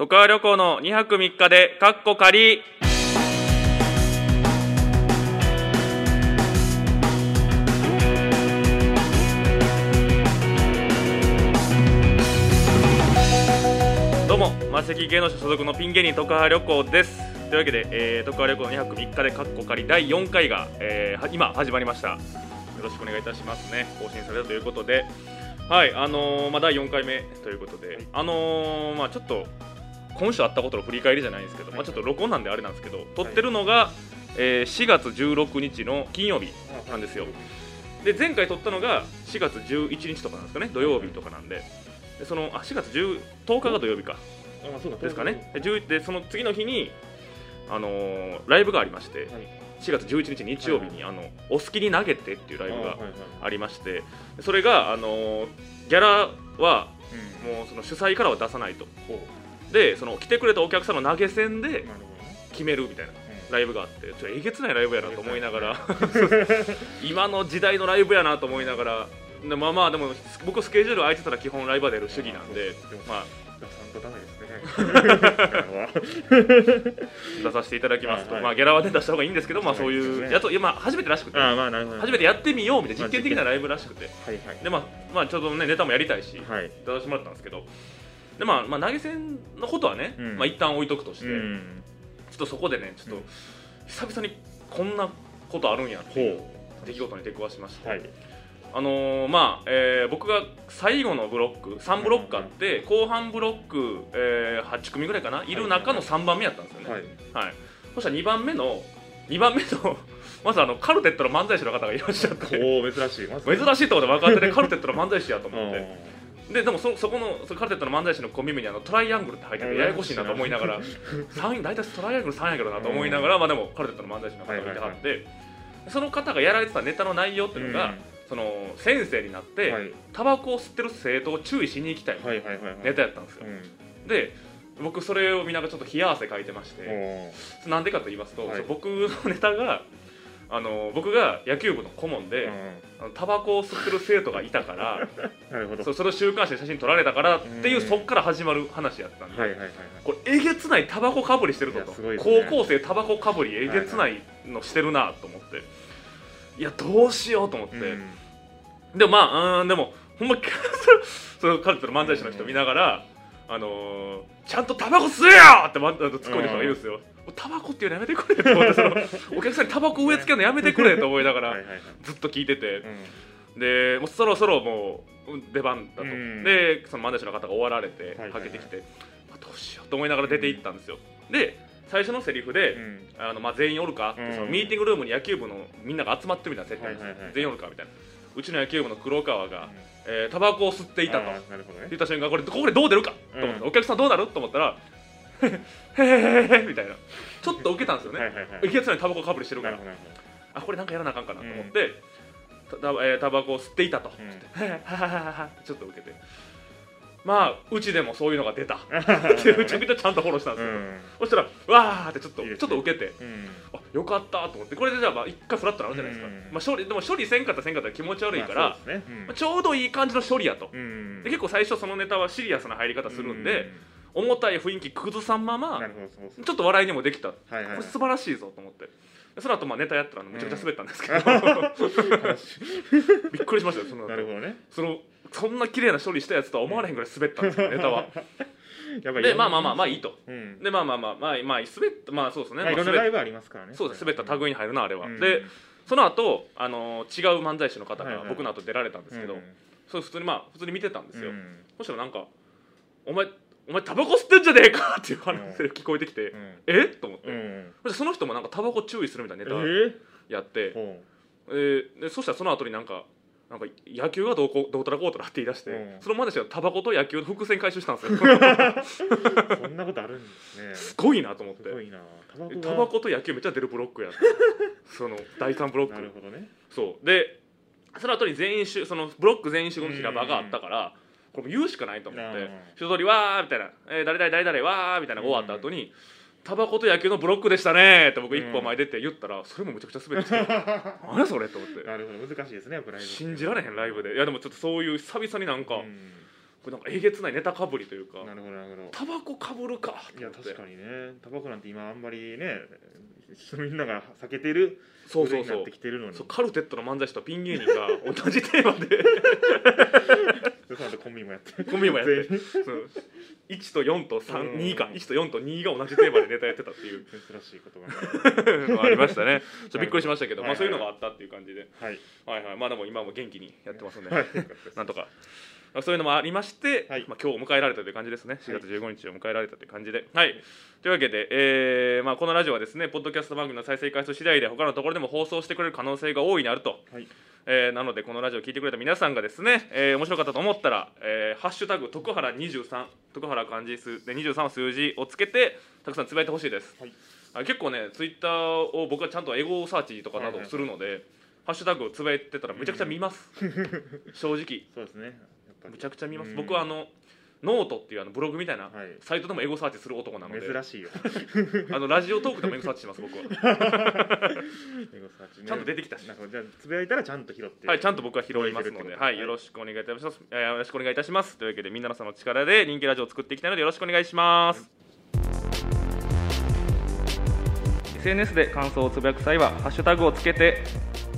渡川旅行の2泊3日でかっこ仮。どうもマセキ芸能者所属のピン芸人徳川旅行です。というわけで、えー、徳川旅行の2泊3日でかっこ仮第4回が、えーは今始まりました。よろしくお願いいたしますね。更新されたということで。はいあのーまあ、第4回目ということで。あのーまあちょっと今週あったことの振り返りじゃないんですけど、まあ、ちょっと録音なんであれなんですけど撮ってるのが、えー4月16日の金曜日なんですよ。で前回撮ったのが4月11日とかなんですかね土曜日とかなんで。でそのあ4月10 10日が土曜日か。ですかね。で10でその次の日に、あのーライブがありましてはい。4月11日日曜日に、あの「お好きに投げて」っていうライブがあはいはいありましてそれが、あのーギャラはうん。もうその主催からは出さないと。ほでその来てくれたお客さんの投げ銭で決めるみたいなうん。ライブがあってちょえげつないライブやなと思いながら 今の時代のライブやなと思いながらでまあまあでも僕スケジュール空いてたら基本ライブは出る主義なんでまあ。出さんとダメですね出させていただきますと、まあギャラはね出した方がいいんですけどまあそういうやつまあ初めてらしくて初めてやってみようみたいな実験的なライブらしくてでまあまあちょっとねネタもやりたいしはい出させてもらったんですけどでまあまあ投げ銭のことはね、うん。まあ一旦置いとくとして、うん。ちょっとそこでねちょっとうん。久々にこんなことあるんやっていうほ出来事に出くわしまして、うはい。あのーまあ、えー僕が最後のブロック3ブロックあって、後半ブロック、えー8組ぐらいかない。る中の3番目やったんですよね、はい。はい。そしたら2番目の2番目の まずあのカルテットの漫才師の方がいらっしゃって。おお珍しい。珍しいところで分かっててカルテットの漫才師やとう思って。んででもそそこのそのカルテットの漫才師のコンビ名にあのトライアングルって入っててややこしいなと思いながら3大体トライアングル3やけどなと思いながら、まあ、でもカルテットの漫才師の方がいてはって、その方がやられてたネタの内容っていうのが、その先生になって、はい。タバコを吸ってる生徒を注意しに行きたいはいはいはいはい。ネタやったんですよ、うん。で僕それを見ながらちょっと冷や汗かいてましてなんでかと言いますと、はい。僕のネタがあの僕が野球部の顧問で、うあのタバコを吸ってる生徒がいたからん なるほど。そうそれを週刊誌で写真撮られたからっていううん。そっから始まる話やったんで、はいはいはいはい。これえげつないタバコかぶりしてるぞいやと、すごいですね。高校生タバコかぶりえげつないのしてるなと思って、いやどうしようと思って、うん。でもまあうーんでもほんま そのカルテの漫才師の人見ながら、あのーちゃんとタバコ吸えよってま突っ込んでる人がいるんですよ、タバコっていうのやめてくれと思ってその お客さんにタバコ植え付けるのやめてくれと思いながらずっと聞いてて。うん。でもうそろそろもううん出番だと、うん。でその漫才師の方が終わられてかけてきて、あどうしようと思いながら出て行ったんですよ、で最初のセリフで、うん。あのまあ、全員おるかそのミーティングルームに野球部のみんなが集まってるみたいな設定です全員おるかみたいな。うちの野球部の黒川が、えータバコを吸っていたと。言った瞬間これここでどう出るかと思って、うん。お客さんどうなると思ったらへへへへへみたいなちょっと受けたんですよね、はいはいはいいけつないタバコかぶりしてるからあこれなんかやらなあかんかなと思って、たたえータバコを吸っていたと、うんちょっと受けてまあうちでもそういうのが出たってめちゃくちゃんとフォローしたんですよ、そしたらわーってちょっといいねちょっと受けてうんあよかったと思ってこれでじゃあ一回フラットなるじゃないですか、うんまあ、処理でも処理せんかったせんかったら気持ち悪いから、まあそうですねまあちょうどいい感じの処理やと、で結構最初そのネタはシリアスな入り方するんで、重たい雰囲気崩さんままちょっと笑いにもできた。こはいはい。れ素晴らしいぞと思って。でその後まあネタやったらめちゃくちゃ滑ったんですけど、びっくりしましたよその後。なるほどね。そのそんな綺麗な処理したやつとは思われへんぐらい滑ったんですよ ネタは。やっぱりでまあまあまあまあいいと。うん。でまあまあまあまあまあ滑ったまあそうですね、まあいろんなライブありますからね。そうです滑った類に入るなあれは、うん。でその後あの違う漫才師の方はいはいが僕の後出られたんですけど、うん。それ普通にまあ普通に見てたんですよ、うん。そしたらなんか「お前お前タバコ吸ってんじゃねえか!」っていう話が聞こえてきてう、ん。えと思って、うん。そしてその人もなんかタバコ注意するみたいなネタえー？やって、ほえーでそしたらその後になんかなんか野球がどうこうどうたらこうたらって言い出して、うん。その漫才師がタバコと野球の伏線回収したんですよ。う そんなことあるんですね。すごいなと思って。タバコと野球めっちゃ出るブロックやって その第3ブロック。なるほどね。そう。でその後に全員集そのブロック全員集合の平場があったから、これ言うしかないと思ってうん一通りわーみたいな、えー誰々誰々わーみたいな終わった後に、タバコと野球のブロックでしたねって僕一歩前出て言ったら、それもむちゃくちゃ滑ってて 何やそれ？と思って。なるほど難しいですねやっぱライブ信じられへんライブで。いやでもちょっとそういう久々になんか、うん。これなんかえげつないネタかぶりというかなるほどなるほどタバコかぶるかいや確かにね。タバコなんて今あんまりねみんなが避けてるそうそうそう。そうカルテットの漫才師とピン芸人が同じテーマで でその後コンビもやってコンビもやって全員。そう。1と4と3、うん。2か1と4と2が同じテーマでネタやってたっていう。珍しいことがね。の がありましたね。ちょっとびっくりしましたけど、はい。まあ、そういうのがあったっていう感じで、はい。はいはい、まあでも今も元気にやってますんで、はい。なんとか。まあそういうのもありまして、はい。まあ、今日を迎えられたという感じですね、4月15日を迎えられたという感じで。はい、というわけで、えーまあ、このラジオはですね、ポッドキャスト番組の再生回数次第で、他のところでも放送してくれる可能性が大いにあると、はいえーなので、このラジオを聞いてくれた皆さんがですね、えー面白かったと思ったら、えーハッシュタグ、徳原23、徳原漢字数で23は数字をつけて、たくさんつぶやいてほしいです。はい。あ結構ね、ツイッターを僕はちゃんとエゴサーチとかなどをするので、ハッシュタグをつぶやいてたらめちゃくちゃ見ます、正直。そうですね。むちゃくちゃ見ます、うん。僕はあのノートっていうあのブログみたいなはい。サイトでもエゴサーチする男なので、珍しいよ。あのラジオトークでもエゴサーチします僕は。エゴサーチね。ちゃんと出てきたし。なんかじゃあつぶやいたらちゃんと拾って。はいちゃんと僕は拾いますので、はい、よろししくお願いいたします、えーよろしくお願いいたします。というわけでみんなのその力で人気ラジオを作っていきたいのでよろしくお願いします、SNS で感想をつぶやく際はハッシュタグをつけて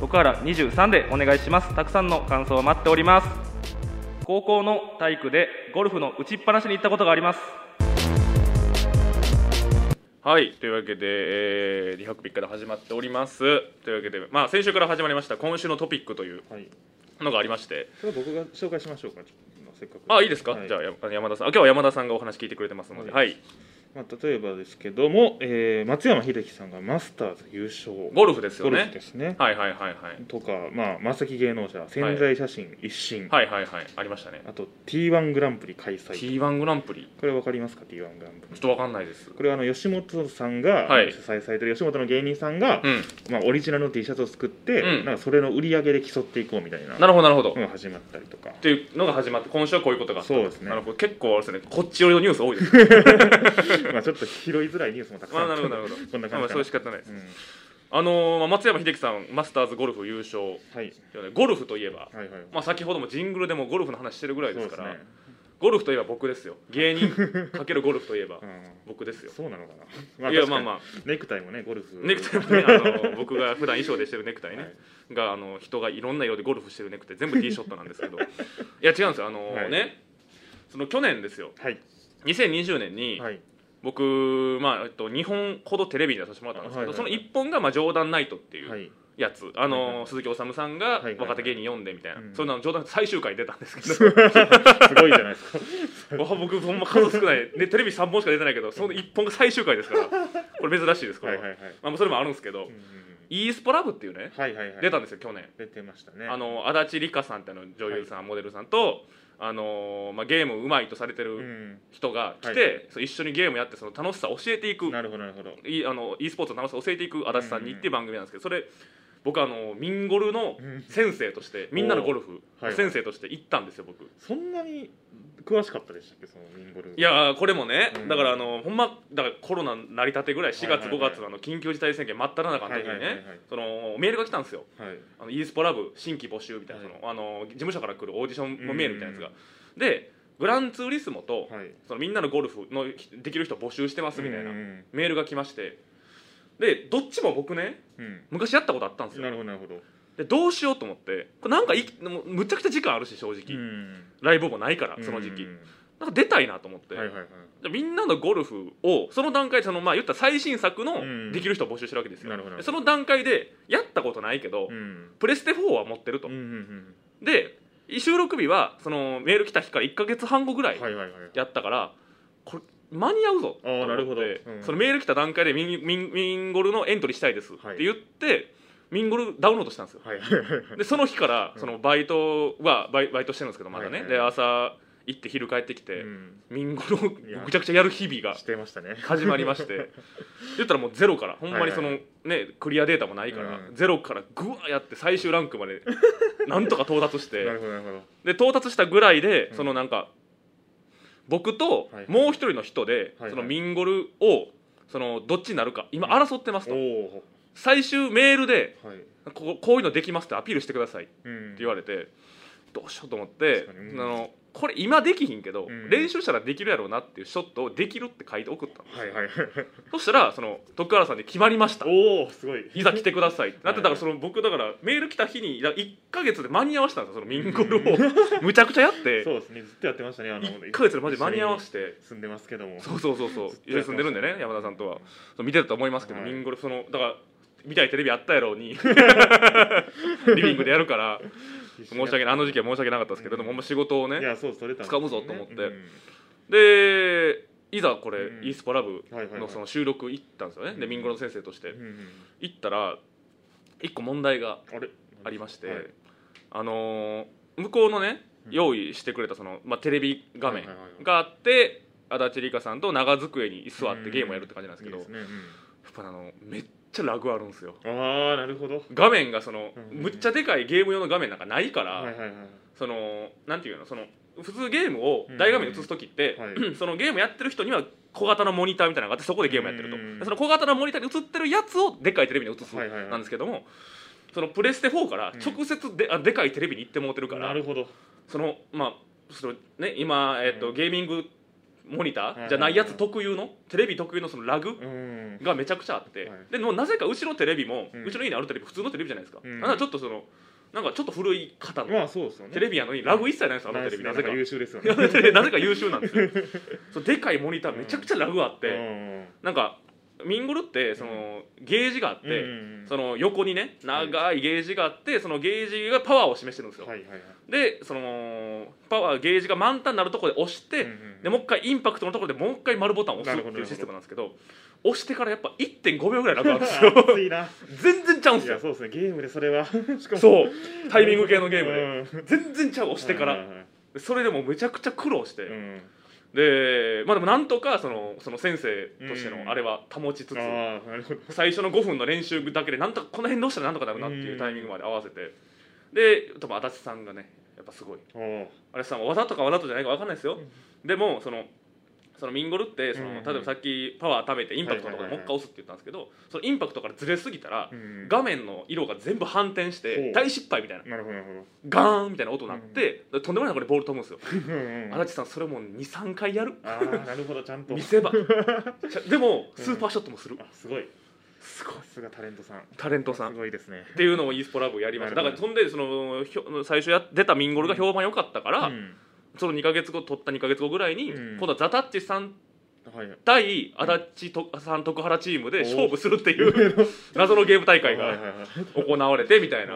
徳原23でお願いします。たくさんの感想を待っております高校の体育でゴルフの打ちっぱなしに行ったことがあります。はい。というわけで、えー、203日で始まっております。というわけで、まあ、先週から始まりました今週のトピックというはい。のがありまして。それは僕が紹介しましょうかせっかく。あいいですか、はい。じゃあや山田さん。あ今日は山田さんがお話聞いてくれてますので、ははいいまあ、例えばですけども、えー松山英樹さんがマスターズ優勝。ゴルフですよゴルフねですね。はいはいはいはい。とか、まあ、マセキ芸能者潜在写真一新、はいはいはい。ありましたね。あと T1 グランプリ開催。T1 グランプリ。これわかりますか？T1 グランプリ。ちょっとわかんないです。これはあの吉本さんがはい。主催されてる吉本の芸人さんが、うん。まあ、オリジナルの T シャツを作って、うん。なんかそれの売り上げで競っていこうみたいな。なるほどなるほど、始まったりとか。っていうのが始まって今週はこういうことがあったそうですね。結構あれですねこっち寄りのニュース多いですね まあちょっと拾いづらいニュースもたくさんまあなるほどなるほど。こんなまあまあそう仕方ないです、うん。あのーまあ、松山英樹さんマスターズゴルフ優勝。はい。ゴルフといえば、はいはいまあ、先ほどもジングルでもゴルフの話してるぐらいですからそうですね。ゴルフといえば僕ですよ。芸人 かけるゴルフといえばうん。僕ですよ。そうなのかな、いやまあまあネクタイもねゴルフ。ネクタイもねあの 僕が普段衣装でしてるネクタイね、はい。があの人がいろんな色でゴルフしてるネクタイ全部 T ショットなんですけど。い。や違うんですよ。あの、はい。ね。その去年ですよ。はい。2020年にはい僕、まあえっと、2本ほどテレビに出させてもらったんですけど、はいはいはい。その1本が、まあ、ジョーダンナイトっていうはい。やつ、あの、はいはい。鈴木おさむさんがはいはい若手芸人読んでみたいな、うん。そんなのジョーダン最終回に出たんですけど。すごいじゃないですか。わ僕ほんま数少ない、ね、テレビ3本しか出てないけどその1本が最終回ですから。これ珍しいですこれは、はいはいはい。まあ、それもあるんですけど、うんうんうん。e スポラブっていうねはいはいはい。出たんですよ去年。出てましたね。あの足立梨花さんってあの女優さん、モデルさんとあの、まあ、ゲームうまいとされてうるん。人が来て、はいそう一緒にゲームやってその楽しさを教えていく。なるほどなるほど。いあの e スポーツの楽しさを教えていく足立さんにっていう番組なんですけどそれ僕あのミンゴルのうん。先生としてみんなのゴルフ先生として行ったんですよ僕。そんなに詳しかったでしたっけ？そのミンゴル。いやーこれもね、うん。だからあのほんまだからコロナ成り立てぐらい4月5はいはい。はい月のあの緊急事態宣言真っ只中の時にねそのメールが来たんですよ。はい。あの e スポラブ新規募集みたいな、はい。そのあの事務所から来るオーディションのメールみたいなやつが。うんでグランツーリスモと、はい。そのみんなのゴルフのできる人募集してますみたいなうん。メールが来ましてでどっちも僕ねうん。昔やったことあったんですなよるほどなるほど。でどうしようと思ってこれなんかいもうむちゃくちゃ時間あるし正直、うん。ライブもないからその時期、うん。なんか出たいなと思って、はいはいはい。じゃあみんなのゴルフをその段階でそのまあ言ったら最新作のうん。できる人を募集してるわけですよ、なるほどでその段階でやったことないけど、うん。プレステ4は持ってると、うんうんうんで収録日はそのメール来た日から1か月半後ぐらいはいはいはい。やったからこれ間に合うぞ。あーなるほど。うん。そのメール来た段階でミンミンミンゴルのエントリーしたいですってはい言って、ミンゴルダウンロードしたんですよ。はい。はい。はいはいでその日からうん。そのバイトはバイバイトしてるんですけどまだね、はいはいで朝行って昼帰ってきて、うん。ミンゴルをぐちゃぐちゃやる日々が始まりまして。言ったらもうゼロから。ほんまにその、はいねクリアデータもないから、うん。ゼロからグワーやって最終ランクまで なんとか到達して。で到達したぐらいで、うん。そのなんか僕とはいもう一人の人で、はいそのミンゴルをそのどっちになるか今争ってますと、最終メールではい。こういうのできますってアピールしてくださいってうん言われてどうしようと思って、うん。あのこれ今できひんけど、うん。練習したらできるやろうなっていうショットをできるって書いて送ったのはいはいはいそしたらその徳原さんに決まりました。おおすごいいざ来てくださいって。なってだからはいその僕だからメール来た日に1か月で間に合わせたんですよそのミンゴルを。むちゃくちゃやって。そうですね。ずっとやってましたねあの1か月でマジで間に合わせて。住んでますけども。そうそうそうそう。一緒に住んでるんでね山田さんとは。そう見てたと思いますけど、はい。ミンゴルそのだから見たいテレビあったやろうに。リビングでやるから申し訳ないあの時期は申し訳なかったですけど、でもほんま仕事をねいやそうそれたんです掴むぞと思って。うん。でいざこれ、うん。e スポラブのその収録行ったんですよね、でうん。ミンゴルの先生として。行ったら一個問題がありまして、はい。あのー向こうのねうん。用意してくれたその、まあ、テレビ画面があって足立梨花さんと長机に座ってゲームをやるって感じなんですけど、やっぱあのめっちゃラグあるんですよ。うんああなるほど。画面がそのうんむっちゃでかいゲーム用の画面なんかないから、はいはいはいそのなんていうのその普通ゲームを大画面に映す時って、うんは そのゲームやってる人には小型のモニターみたいなのがあってそこでゲームやってると、うんでその小型のモニターに映ってるやつをでっかいテレビに映すはいはいはい。なんですけども、そのプレステ4から直接で,、あでかいテレビに行ってもうてるからなるほど。そのまあそのね今、えっとうん。ゲーミングモニター？じゃないやつ特有の？テレビ特有のそのラグ？うん。がめちゃくちゃあって、はい。でもうなぜかうちのテレビも、ううん。ちの家にあるテレビ普通のテレビじゃないですか、うん。なんかちょっとそのなんかちょっと古い方の。まあそうですよね。テレビやのにラグ一切ないんですよあのテレビなぜか優秀ですよね。なぜか優秀なんですよ。そうでかいモニターめちゃくちゃラグあって、うん。なんかミンゴルってそのゲージがあって、その横にね長いゲージがあってそのゲージがパワーを示してるんですよ、でそのパワーゲージが満タンになるところで押して、でもう一回インパクトのところでもう一回丸ボタンを押すっていうシステムなんですけど押してからやっぱ1.5秒ぐらいラグあるんですよ。全然ちゃうんですよ。そうですね。ゲームでそれは。そう。タイミング系のゲームで。ム全然ちゃう押してから。それでもめちゃくちゃ苦労して、うんでまあでもなんとかそのその先生としてうん。のあれは保ちつつ、最初の5分の練習だけでなんとかこの辺どうしたらなんとかなるなっていうタイミングまで合わせて。で多分足立さんがねやっぱすごい。足立さんはわざとかわざとじゃないか分かんないですよ、でもそのそのミンゴルってその、うん例えばさっきパワー貯めてインパクトのところでもう一回押すって言ったんですけど、そのインパクトからずれすぎたら、うん画面の色が全部反転して大失敗みたいな。なるほどなるほガーンみたいな音になって、でとんでもないところでボール飛ぶんですよ、足立さんそれも23回やる。なるほどちゃんと。見せ場。でもスーパーショットもする、あすごい。すごい。さすがタレントさん。タレントさん。すごいですね。っていうのを e スポラブやりました。だからそんでその最初や出たミンゴルが評判良かったから、うんその2か月後取った2か月後ぐらいに、うん。今度はザタッチさんはい。対足立とさん徳原チームで勝負するっていう 謎のゲーム大会がはいはいはい行われてみたいな。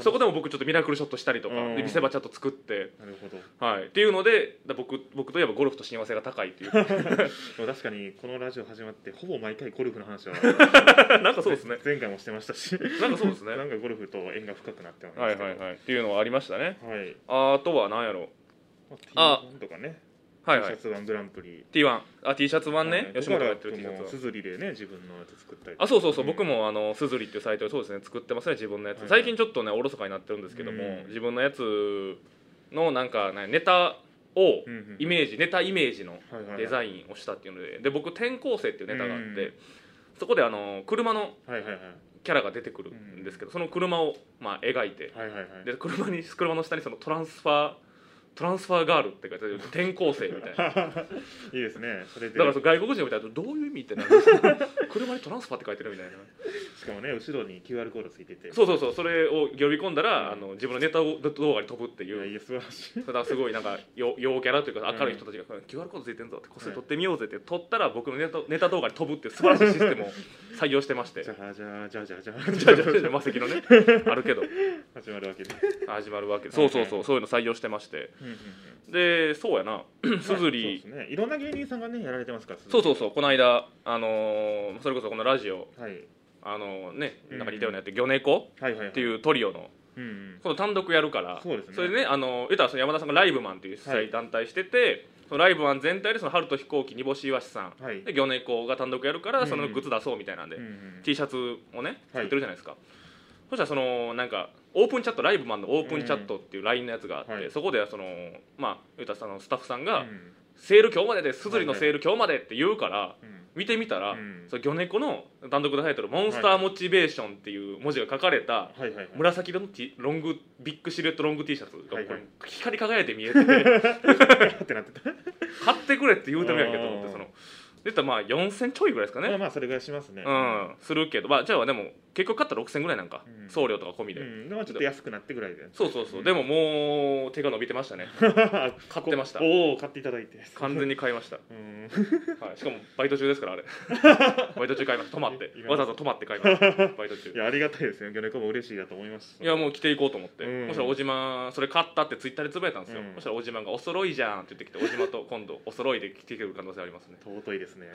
そこでも僕ちょっとミラクルショットしたりとかうん。で見せ場ちゃんと作って、なるほど。はい、っていうのでだ僕僕といえばゴルフと親和性が高いっていう。でも確かにこのラジオ始まってほぼ毎回ゴルフの話は なんかそうですね。前回もしてましたし。なんかそうですね。なんかゴルフと縁が深くなってます。はいはいはい。っていうのはありましたね。はい。あとは何やろあ。T1 とかね。はいはい。T シャツ1グランプリ。T1 あ T シャツ版ね、はい。吉本がやってる T シャツは。すずりでね自分のやつ作ったりあそうそうそう、ん。僕もあのすずりっていうサイトでそうですね作ってますね自分のやつ、はい最近ちょっとねおろそかになってるんですけども、うん。自分のやつのなんかねネタをうんうん。イメージ、ネタイメージのはいはいはい。デザインをしたっていうのでで僕転校生っていうネタがあって、うん。そこであの車のはいはいはい。キャラが出てくるんですけど、その車をまあ描いてはいはいはい。で車に車の下にそのトランスファートランスファーガールって書いてある転校生みたいな。だ かいいですね。それで。らその外国人が見たらどういう意味ってなるんですか車にトランスファーって書いてるみたいな。しかもね後ろに QR コードついてて。そうそうそうそれを呼び込んだら、うんあの自分のネタを動画に飛ぶっていう。いや素晴らしい。ただすごいなんかよ陽キャラというか明るい人たちが、QR コードついてんぞってこっそり撮ってみようぜって撮ったら僕のネタネタ動画に飛ぶっていう素晴らしいシステムを採用してまして。じゃあじゃあじゃあじゃあじゃあじゃあじゃあじゃあ魔石のねあるけど始まるわけで始まるわけでそうそうそうそういうの採用してましてでそうやなすずりいろんな芸人さんがねやられてますからそうそうそうこの間あのそれこそこのラジオあのねなんか似たようなやって「魚猫」はいはいはいっていうトリオのこの単独やるからそうですねれでねあの言ったら山田さんがライブマンっていう主催団体してて、そのライブマン全体でその春と飛行機煮干しいわしさん。はい。で魚猫が単独やるからうん。そのグッズ出そうみたいなんで、うんうん T シャツをねはい。作ってるじゃないですか、そしたらそのなんかオープンチャットライブマンのオープンチャットっていう LINE のやつがあって、はい。そこではそのまあ言ったらそのスタッフさんが、うんセール今日までですずりのセール今日までって言うからうん。見てみたら、うん。その魚猫の単独タイトル「モンスターモチベーション」っていう文字が書かれた紫色のロングビッグシルエットロング T シャツが光り輝いて見えてて。ってなってた。買ってくれって言うてるやんけと思ってその。で言ったらまあ4000ちょいぐらいですかね。まあまあそれぐらいしますね。うん。するけどまあじゃあでも結局買ったら6000ぐらいなんか、うん。送料とか込みで、うん。でもちょっと安くなってぐらいで。そうそうそう。でももう手が伸びてましたね。買ってました。おお買っていただいて。完全に買いました、うん。はい、しかもバイト中ですからあれ。バイト中買いました。泊まって。わざわざ泊まって買いました。バイト中。いやありがたいですね。魚猫も嬉しいだと思います。いやもう着ていこうと思って、うん。そしたらおじまそれ買ったってツイッターでつぶやいたんですよ、うん。そしたらおじまが「お揃いじゃん」って言ってきておじまと今度お揃いで着てくる可能性ありますね。尊いですね。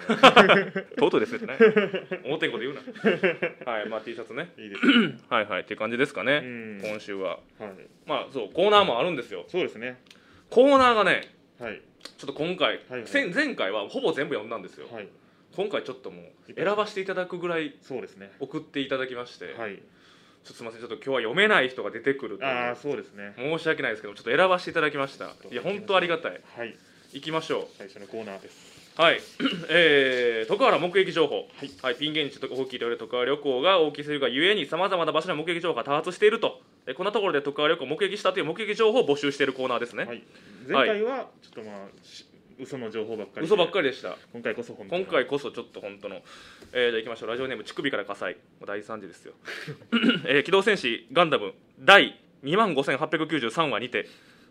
尊いですねってね。思ってんこと言うな。はい。まあ T シャツね。いいですね。はいはいっていう感じですかね、うん。今週は。はい。まあそうコーナーもあるんですよ。そうですね。コーナーがねはい。ちょっと今回、はいはい。前前回はほぼ全部読んだんですよ、はい。今回ちょっともう選ばせていただくぐらいそうですね。送っていただきまして、はい。ちょっとすみませんちょっと今日は読めない人が出てくるという。ああそうですね。申し訳ないですけどちょっと選ばせていただきました。いや本当ありがたい。はい。行きましょ最初のコーナーです。うはい。えー、徳原目撃情報。はい。はい、ピン芸人と大きいと言われる徳川旅行が大きすぎるがゆえにさまざまな場所で目撃情報が多発していると。えこんなところで徳川旅行を目撃したという目撃情報を募集しているコーナーですね、はい。前回はちょっとまあし嘘の情報ばっかりで。嘘ばっかりでした。今回こそ今回こそちょっと本当の、えー、じゃあ行きましょう。ラジオネーム乳首から火災。大惨事ですよ、えー機動戦士ガンダム第2万5893話にて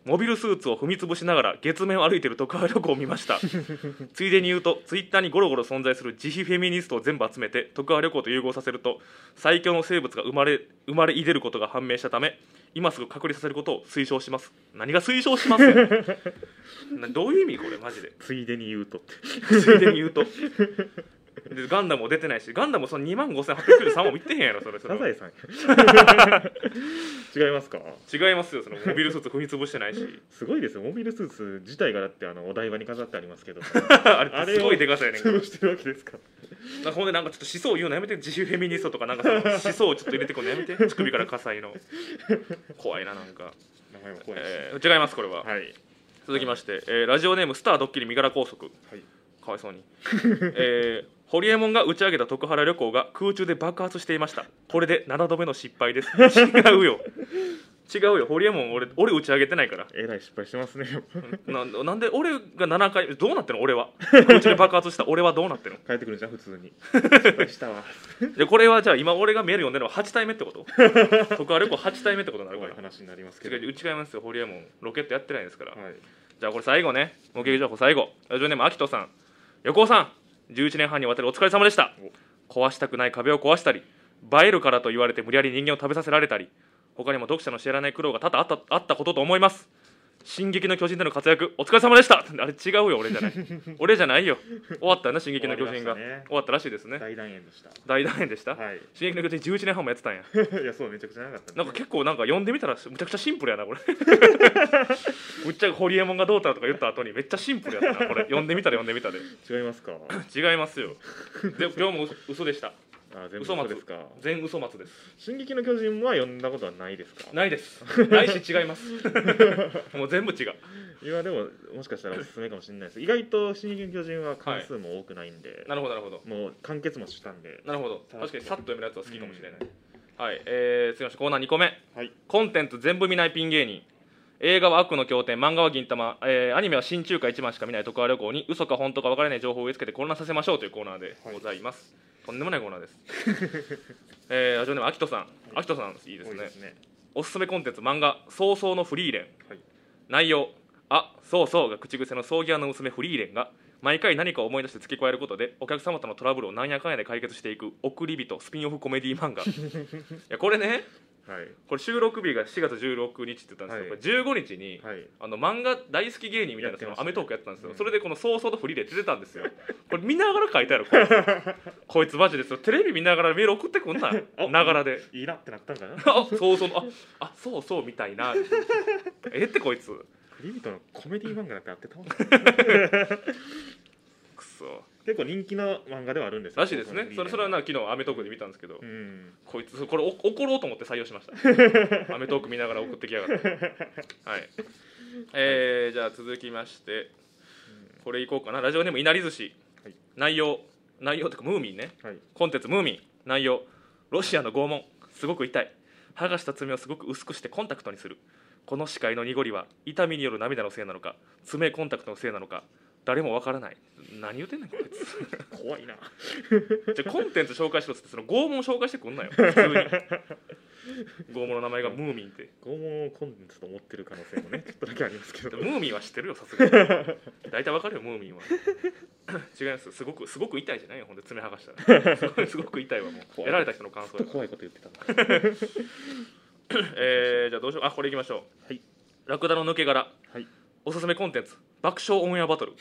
モビルスーツを踏み潰しながら月面を歩いている徳川旅行を見ました。ついでに言うとツイッターにゴロゴロ存在する自費フェミニストを全部集めて徳川旅行と融合させると最強の生物が生まれ生まれいでることが判明したため今すぐ隔離させることを推奨します。何が推奨します などういう意味これマジで？ついでに言うと。ってついでに言うとでガンダムも出てないしガンダムもその2万5893も見てへんやろそれそれサザエさん。違いますか？違いますよそのモビルスーツ踏み潰してないし。すごいですよ。モビルスーツ自体がだってあのお台場に飾ってありますけど。あれすごいでかさやねん潰してるわけですかなんかほんでなんかちょっと思想言うのやめて。自主フェミニストとかなんかその思想をちょっと入れてこるのやめて乳首から火災の。怖いななんか、名前も怖いし、えー違いますこれは、はい。続きまして、えーラジオネームスタードッキリ身柄拘束。はい。かわいそうに、えーホリエモンが打ち上げた徳原旅行が空中で爆発していました。これで7度目の失敗です。違うよ。違うよ。ホリエモン俺俺打ち上げてないから。えらい失敗してますね。ななんで俺が7回どうなってんの？俺は。空中で爆発した。俺はどうなってんの？帰ってくるんじゃん普通に。失敗したわ。でこれはじゃあ今俺がメール読んでるのは8体目ってこと？徳原旅行8体目ってことになるから。話になりますけど。違う違いますよ。ホリエモンロケットやってないですから、はい。じゃあこれ最後ね。目撃情報最後。ラジオネームアキトさん。横尾さん11年半にわたりお疲れ様でした。壊したくない壁を壊したり映えるからと言われて無理やり人間を食べさせられたり他にも読者の知らない苦労が多々あったあったことと思います進撃の巨人での活躍お疲れ様でした。あれ違うよ俺じゃない。俺じゃないよ。終わったよな進撃の巨人が。終わね。ったらしいですね。大団円でした。大団円でした、はい。進撃の巨人11年半もやってたんや。いやそうめちゃくちゃ長かったなんか結構なんか読んでみたらむちゃくちゃシンプルやなこれ。むっちゃホリエモンがどうたらとか言った後にめっちゃシンプルやったなこれ。読んでみたら読んでみたで。違いますか？違いますよ。で今日も嘘嘘でしたあ全部嘘松。そうですか。全嘘松です「進撃の巨人」は読んだことはないですか？ないです。ないし違います。もう全部違う。いやでももしかしたらおすすめかもしれないです。意外と「進撃の巨人」は関数も多くないんで、なるほどなるほど。もう完結もしたんで。なるほど。さ確かにさっと読めるやつは好きかもしれない、はい。えー、次ましてコーナー2個目。はい。コンテンツ全部見ないピン芸人映画は悪の経典漫画は銀魂、えーアニメは新中華一番しか見ない徳川旅行に嘘か本当か分からない情報を植え付けて混乱させましょうというコーナーでございます、とんでもないコーナーです。えー、ラジオネームアキトさん。アキトさんいいですね。ね。おすすめコンテンツ漫画「早々のフリーレン」はい。内容「あそうそう」が口癖の葬儀屋の娘フリーレンが毎回何かを思い出して付け加えることでお客様とのトラブルをなんやかんやで解決していく送り人スピンオフコメディ漫画。いやこれねはいこれ収録日が4月16日って言ったんですけど、これ15日に、はい。あの漫画大好き芸人みたいなそのアメトークやってたんですよ、うん。それでこの「早々のフリーレン」出てたんですよ。これ見ながら書いてあるこいつ。こいつマジですよ。テレビ見ながらメール送ってくんなあながらで。いいなってなったんかな？あそうそう。ああそうそうみたいな。えってこいつ。フリートのコメディ漫画なんてあってたまん くそ結構人気の漫画ではあるんですよ。らしいですね。それそれはな昨日アメトークで見たんですけど、うん。こいつこれお怒ろうと思って採用しました。アメトーク見ながら送ってきやがってはい。えー、じゃあ続きましてこれいこうかな。ラジオネームいなり寿司、はい。内容内容というかムーミンね。はい。コンテンツムーミン。内容。ロシアの拷問。すごく痛い。剥がした爪をすごく薄くしてコンタクトにする。この視界の濁りは痛みによる涙のせいなのか爪コンタクトのせいなのか誰もわからない。何言ってんねんこいつ。怖いな。じゃあコンテンツ紹介しろっつってその拷問紹介してくんなよ。普通に。拷問の名前がムーミンって。拷問をコンテンツと思ってる可能性もねちょっとだけありますけど。ムーミンは知ってるよさすがに。大体わかるよムーミンは。違います。すごくすごく痛いじゃないよほんで爪剥がしたら。すごいすごく痛いわもう。やられた人の感想怖いこと言ってたな。えー、じゃあどうしよう。あこれいきましょう。はい。ラクダの抜け殻。はい。おすすめコンテンツ爆笑オンエアバトル。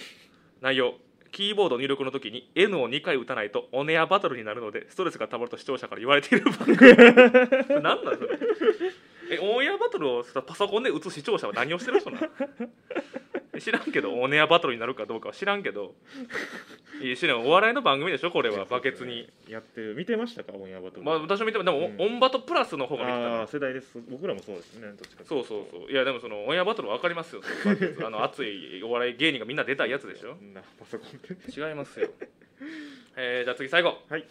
内容キーボード入力の時に N を2回打たないとオンエアバトルになるのでストレスがたまると視聴者から言われている番組。何なんそれ。えオンエアバトルをさパソコンで打つ視聴者は何をしてる人なの？知らんけどオンエアバトルになるかどうかは知らんけど。いや知らん。お笑いの番組でしょこれは。バケツに。やってる見てましたかオンエアバトル。まあ私も見てもでも、うん。オンバトプラスの方が見てたなああ世代です。僕らもそうですねどっちかそうそうそう。いやでもそのオンエアバトル分かりますよ。そのバケツ あの熱いお笑い芸人がみんな出たいやつでしょ。なパソコンで。違いますよ。えー、じゃあ次最後、はい。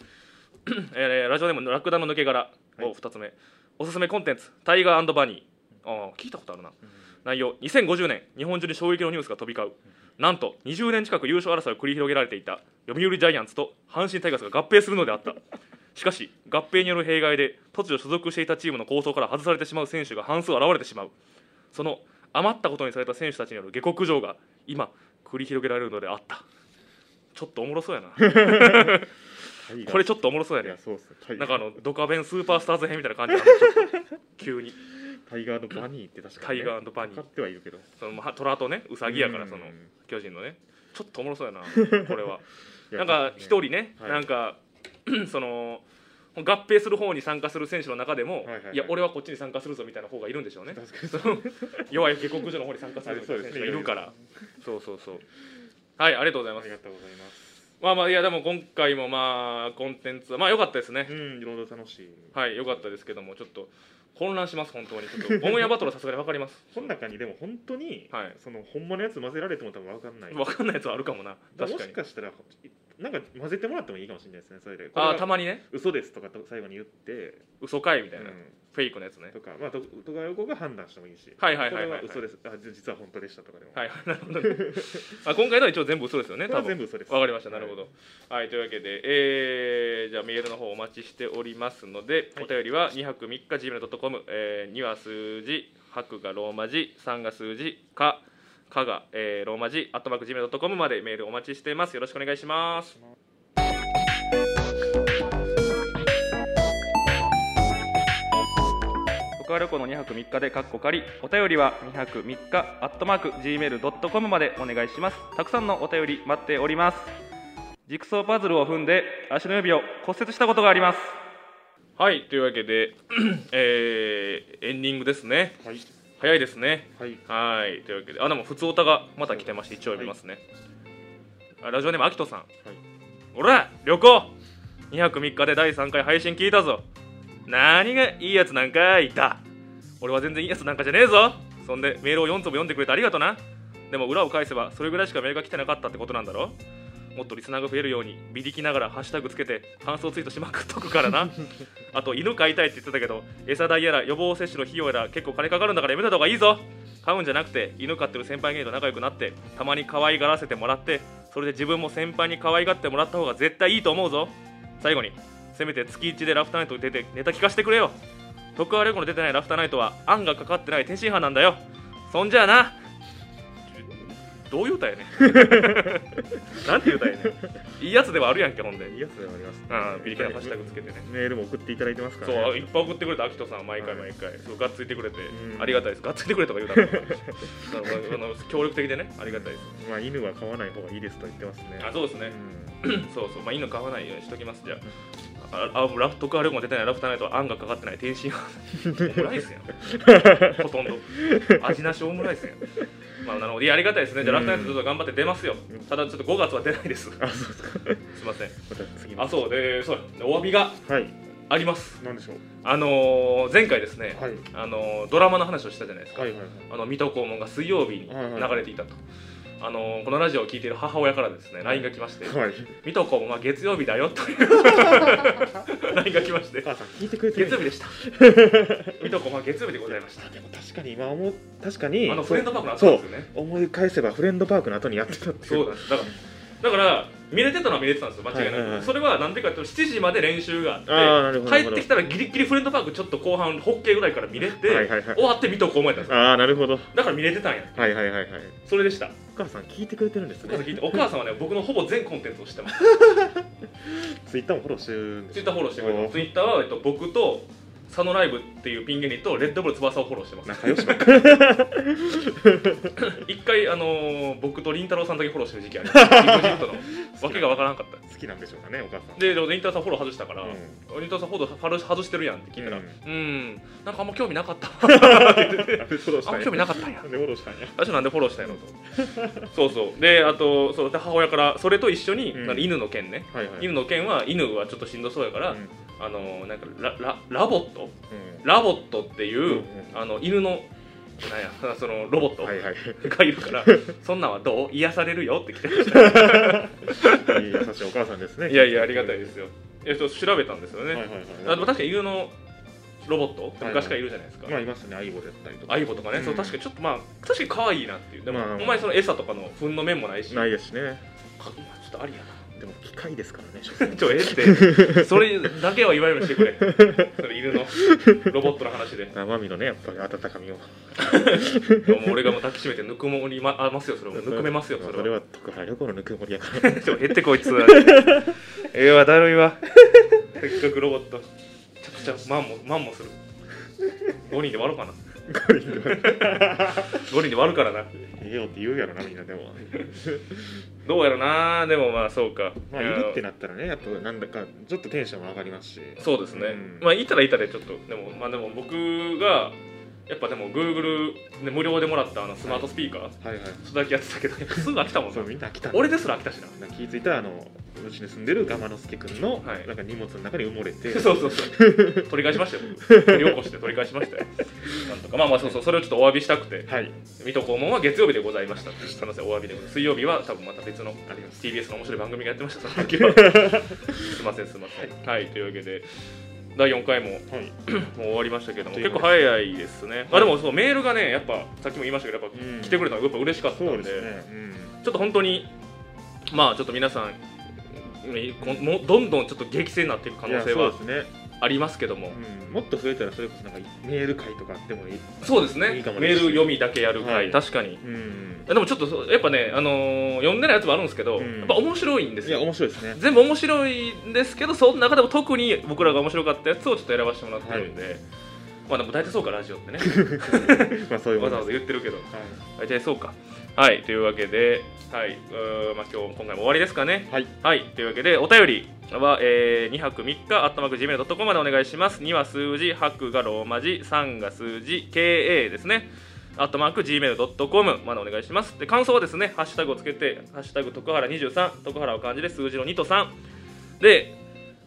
えーラジオネームラクダの抜け殻。はい。を2つ目、おすすめコンテンツ「タイガーバニー」ああ聞いたことあるな内容。2050年日本中に衝撃のニュースが飛び交う。なんと20年近く優勝争いを繰り広げられていた読売ジャイアンツと阪神タイガースが合併するのであった。しかし合併による弊害で突如所属していたチームの構想から外されてしまう選手が半数現れてしまう。その余ったことにされた選手たちによる下克上が今繰り広げられるのであった。ちょっとおもろそうやな。これちょっとおもろそうやねなんかあのドカベンスーパースターズ編みたいな感じな急にタイガーのバニーって確かに、タイガーバニー。ってはいるけど。そのまあ虎とねウサギやからうん。その巨人のね。ちょっとおもろそうやな これは。なんか一人ね、はい。なんか その合併する方に参加する選手の中でも、いはいはいはい。や俺はこっちに参加するぞみたいな方がいるんでしょうね。弱い下克上の方に参加する選手がいるから。そうそうそう。はいありがとうございます。ありがとうございます。まあまあいやでも今回もまあコンテンツはまあ良かったですね。うんいろいろ楽しい。はい良かったですけどもちょっと混乱します本当に。ちょっとオンエアバトルはさすがに分かります。この中にでも本当に、はい。その本物のやつ混ぜられても多分分かんない。分かんないやつはあるかもな。だ確かに。もしかしたらなんか混ぜてもらってもいいかもしれないですねそれで。ああたままにね。嘘ですとかと最後に言って、嘘かいみたいな、うん。フェイクのやつね。とかまあととか横が判断してもいいし。はいはいはいはいはい。嘘です。あじ実は本当でしたとかでも。はい なるほどね。あ今回のは一応全部嘘ですよね多分。は全部嘘です。わかりましたなるほど。はい、というわけで、えーじゃあメールの方お待ちしておりますので、はい。お便りは2泊3日 gmail.com、えー、2は数字泊がローマ字3が数字かかが、えーローマ字アットマーク gmail.com までメールお待ちしています。よろしくお願いします。国家旅行の2泊3日でカッコ仮。お便りは2泊3日アットマーク gmail.com までお願いします。たくさんのお便り待っております。ジグソーパズルを踏んで足の指を骨折したことがあります。はいというわけで、えーエンディングですね。はい早いですね。はい。はい。というわけであでも普通歌がまた来てまして一応読みますね、あラジオネームあきとさん、おら旅行。2泊3日で第3回配信聞いたぞ。何がいいやつなんかいた。俺は全然いいやつなんかじゃねえぞ。そんでメールを4つも読んでくれてありがとな。でも裏を返せばそれぐらいしかメールが来てなかったってことなんだろもっとリスナーが増えるようにビリきながらハッシュタグつけて感想ツイートしまくっとくからな。あと犬飼いたいって言ってたけど餌代やら予防接種の費用やら結構金かかるんだからやめた方がいいぞ。飼うんじゃなくて犬飼ってる先輩芸人と仲良くなってたまに可愛がらせてもらってそれで自分も先輩に可愛がってもらった方が絶対いいと思うぞ。最後にせめて月1でラフターナイトに出てネタ聞かせてくれよ。徳川レコの出てないラフターナイトは案がかかってない天津飯なんだよ。そんじゃあなどういう歌やねん。なんていう歌やねん。いいやつではあるやんけほんで。いいやつではあります、うんビリキナハッシュタグつけてね。メールも送っていただいてますから、ね、そういっぱい送ってくれたアキトさん毎回はい毎回、そうがっついてくれて、うん。ありがたいです。がっついてくれとか言うたらあの 協力的でね。ありがたいです。まあ犬は飼わない方がいいですと言ってますね。あそうですね、う そうそう。まあ犬飼わないようにしときます。じゃあああラフトカーレコも出てない。ラフターナイトはあんがかかってない。天津飯オムライスやん。ほとんど。味なしオムライスやんまあなのでいやありがたいですね。じゃあラフターナイトちょっと頑張って出ますよ。うん。ただちょっと5月は出ないです。あそうですか。いません。また次の。あそう。でそう。お詫びがはい。あります。なんでしょう。あのー前回ですね、はい。あのードラマの話をしたじゃないですか、はいはいはい。あの水戸黄門が水曜日にはいはい。流れていたと、あのこのラジオを聞いている母親からですね LINE が来ましてはい「水戸黄門は月曜日だよ」という LINE が来ましてお母さん聞いてくれてる。月曜日でした。水戸黄門は月曜日でございました。あでも確かに今思う確かにあのフレンドパークの後ですよね。思い返せばフレンドパークの後にやってたっていそうなんです。だからだから見れてたのは見れてたんですよ間違いなく、はいはいはい。それはなんでかというと7時まで練習があって帰ってきたらギリギリフレンドパークちょっと後半ホッケーぐらいから見れて、はいはいはい。終わって水戸黄門やったんですよ。ああなるほど。だから見れてたんやはいはいはいはい。それでした。お母さん聞いてくれてるんですね。お母さん聞いてお母さんはね僕のほぼ全コンテンツを知ってます。ツイッターもフォローしてるんですツイッターフォローしてくれてツイッターは、えっと、僕と佐野ライブっていうピン芸人とレッドブル翼をフォローしてます。仲良しばっかり。一回、あのー僕とりんたろーさんだけフォローしてる時期ありました EXIT の。わけがわからなかった。好きなんでしょうかねお母さん。ででもりんたろーさんフォロー外したから、うん。りんたろーさんフォローフォロー外してるやんって聞いたらううん。んなんかあんま興味なかった。なんでフォローしあんまたんや興味なかったんや。なんでフォローしたんや。私なんでフォローしたんやろと。そうそう。であとそうで母親からそれと一緒に、うん。犬の件ね。はいはい。犬の件は犬はちょっとしんどそうやから、うんあのなんかラララボット？うん。ラボットっていう、あの犬のなんや そのロボットはいはい。がいるから、そんなんはどう？癒されるよって来てました。いい優しいお母さんですね。いやいやありがたいですよ。いやちょっと調べたんですよね、はいはいはい。あでも確かに犬のロボット？昔からいるじゃないですか、まあいますね相棒だったりとか。相棒とかね、そううん。確かにちょっとまあ確かに可愛いなっていう。でも、まあ。お前その餌とかの糞の面もないし。ないですしね。ちょっとありやなでも機械ですからね ちょええって。それだけは言われるしてくれ。それ犬のロボットの話で。生身のねやっぱり温かみを。もう俺がもう抱きしめてぬくもりまあますよそれもぬくめますよそれは。それは徳原旅行のぬくもりやから。ちょ減ってこいつええわだるいわ。せっかくロボット。めちゃくちゃマンもマンもする。5人で割ろうかな5人で割るからな。ええよって言うやろなみんなでも。どうやろな。でもまあそうか。まあいるってなったらねやっぱなんだかちょっとテンションも上がりますし。そうですね、うん。まあいたらいたでちょっと。でもまあでも僕がやっぱでも Google で無料でもらったあのスマートスピーカー、はいはい。それだけやってたけど すぐ飽きたもんな。そうみんな来た俺ですら飽きたしな。なんか気づいたらあのうちに住んでるガマノスケ君の、はい。なんか荷物の中に埋もれて。そうそうそう。取り返しましたよ。取り起こして取り返しましたよ。なんとか。まあまあそうそう。それをちょっとお詫びしたくて。はい。水戸黄門は月曜日でございました。すみませんお詫びでございます。水曜日は多分また別のあります。TBS の面白い番組がやってました。その時は。すいませんすいません。はい、というわけで第4回もはい。もう終わりましたけども結構早いですね、あでもそうメールがねやっぱさっきも言いましたけどやっぱうん。来てくれたのがやっぱ嬉しかったんで,、そうですね、ちょっと本当にまあちょっと皆さんもうどんどんちょっと激戦になっていく可能性はね、ありますけども。うん、もっと増えたらそれこそなんかメール会とかあってもいい。そうですね。いいかもメール読みだけやる回、はい。確かに。うん。でもちょっとやっぱね、あのー読んでないやつもあるんですけど、うん。やっぱ面白いんですいやよ面白いですね。全部面白いんですけどその中でも特に僕らが面白かったやつをちょっと選ばせてもらってるんで、まあでも大体そうかラジオってね。まあそういうもわざわざんです言ってるけど。は大体そうかはいというわけではいまあ今日今回も終わりですかね。い、はい、はいというわけでお便りは、えー2泊3日アットマーク Gmail.com までお願いします。2は数字泊がローマ字3が数字 KA ですね。アットマーク Gmail.com までお願いします。で感想はですねハッシュタグをつけてハッシュタグ徳原23徳原を漢字で数字の2と3で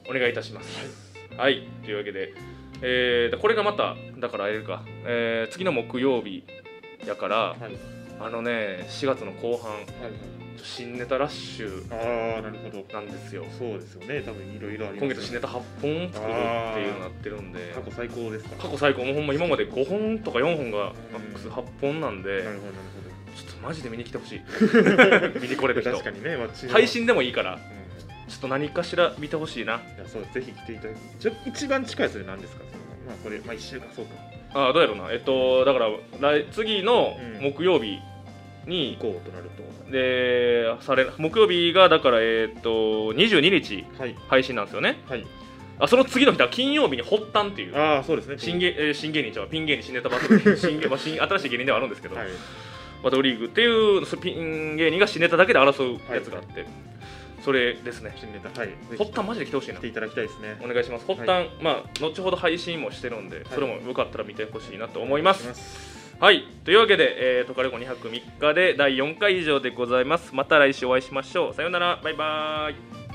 お願いいたします。はい、というわけで、えーこれがまただからあれか、えー次の木曜日やからはいはいあのね4月の後半はい新ネタラッシュああなるほど。なんですよ。そうですよね。多分いろいろあります今月新ネタ8本作るっていうのになってるんで過去最高ですか？過去最高。もうほんま今まで5本とか4本がマックス8本なんでなるほどなるちょっとマジで見に来てほしい。見に来れる人。ほど確かにね、まあ、配信でもいいからうん。ちょっと何かしら見てほしいな。いやそうぜひ来ていただき一番近いそれ何ですか？そのまあこれまあ一週間そうかあどうやろうな。えっとだから来次のうん。木曜日に行こうとなると。でされ木曜日がだからえっと22日はい。配信なんですよね。はい。あその次の日だ金曜日に発端っていう。ああそうですね。新芸,、えー新芸人ちゃうピン芸人新ネタバトル。新芸、まあ、新新しい芸人ではあるんですけど、はいバトルリーグっていうそピン芸人が新ネタだけで争うやつがあって、それですね。新ネタ。はい。発端マジで来てほしいな。来ていただきたいですね。お願いします。発端、まあ後ほど配信もしてるんで、それもよかったら見てほしいなと思います。はい。というわけで、えー、トカレコ2泊3日で第4回以上でございます。また来週お会いしましょう。さようなら。バイバーイ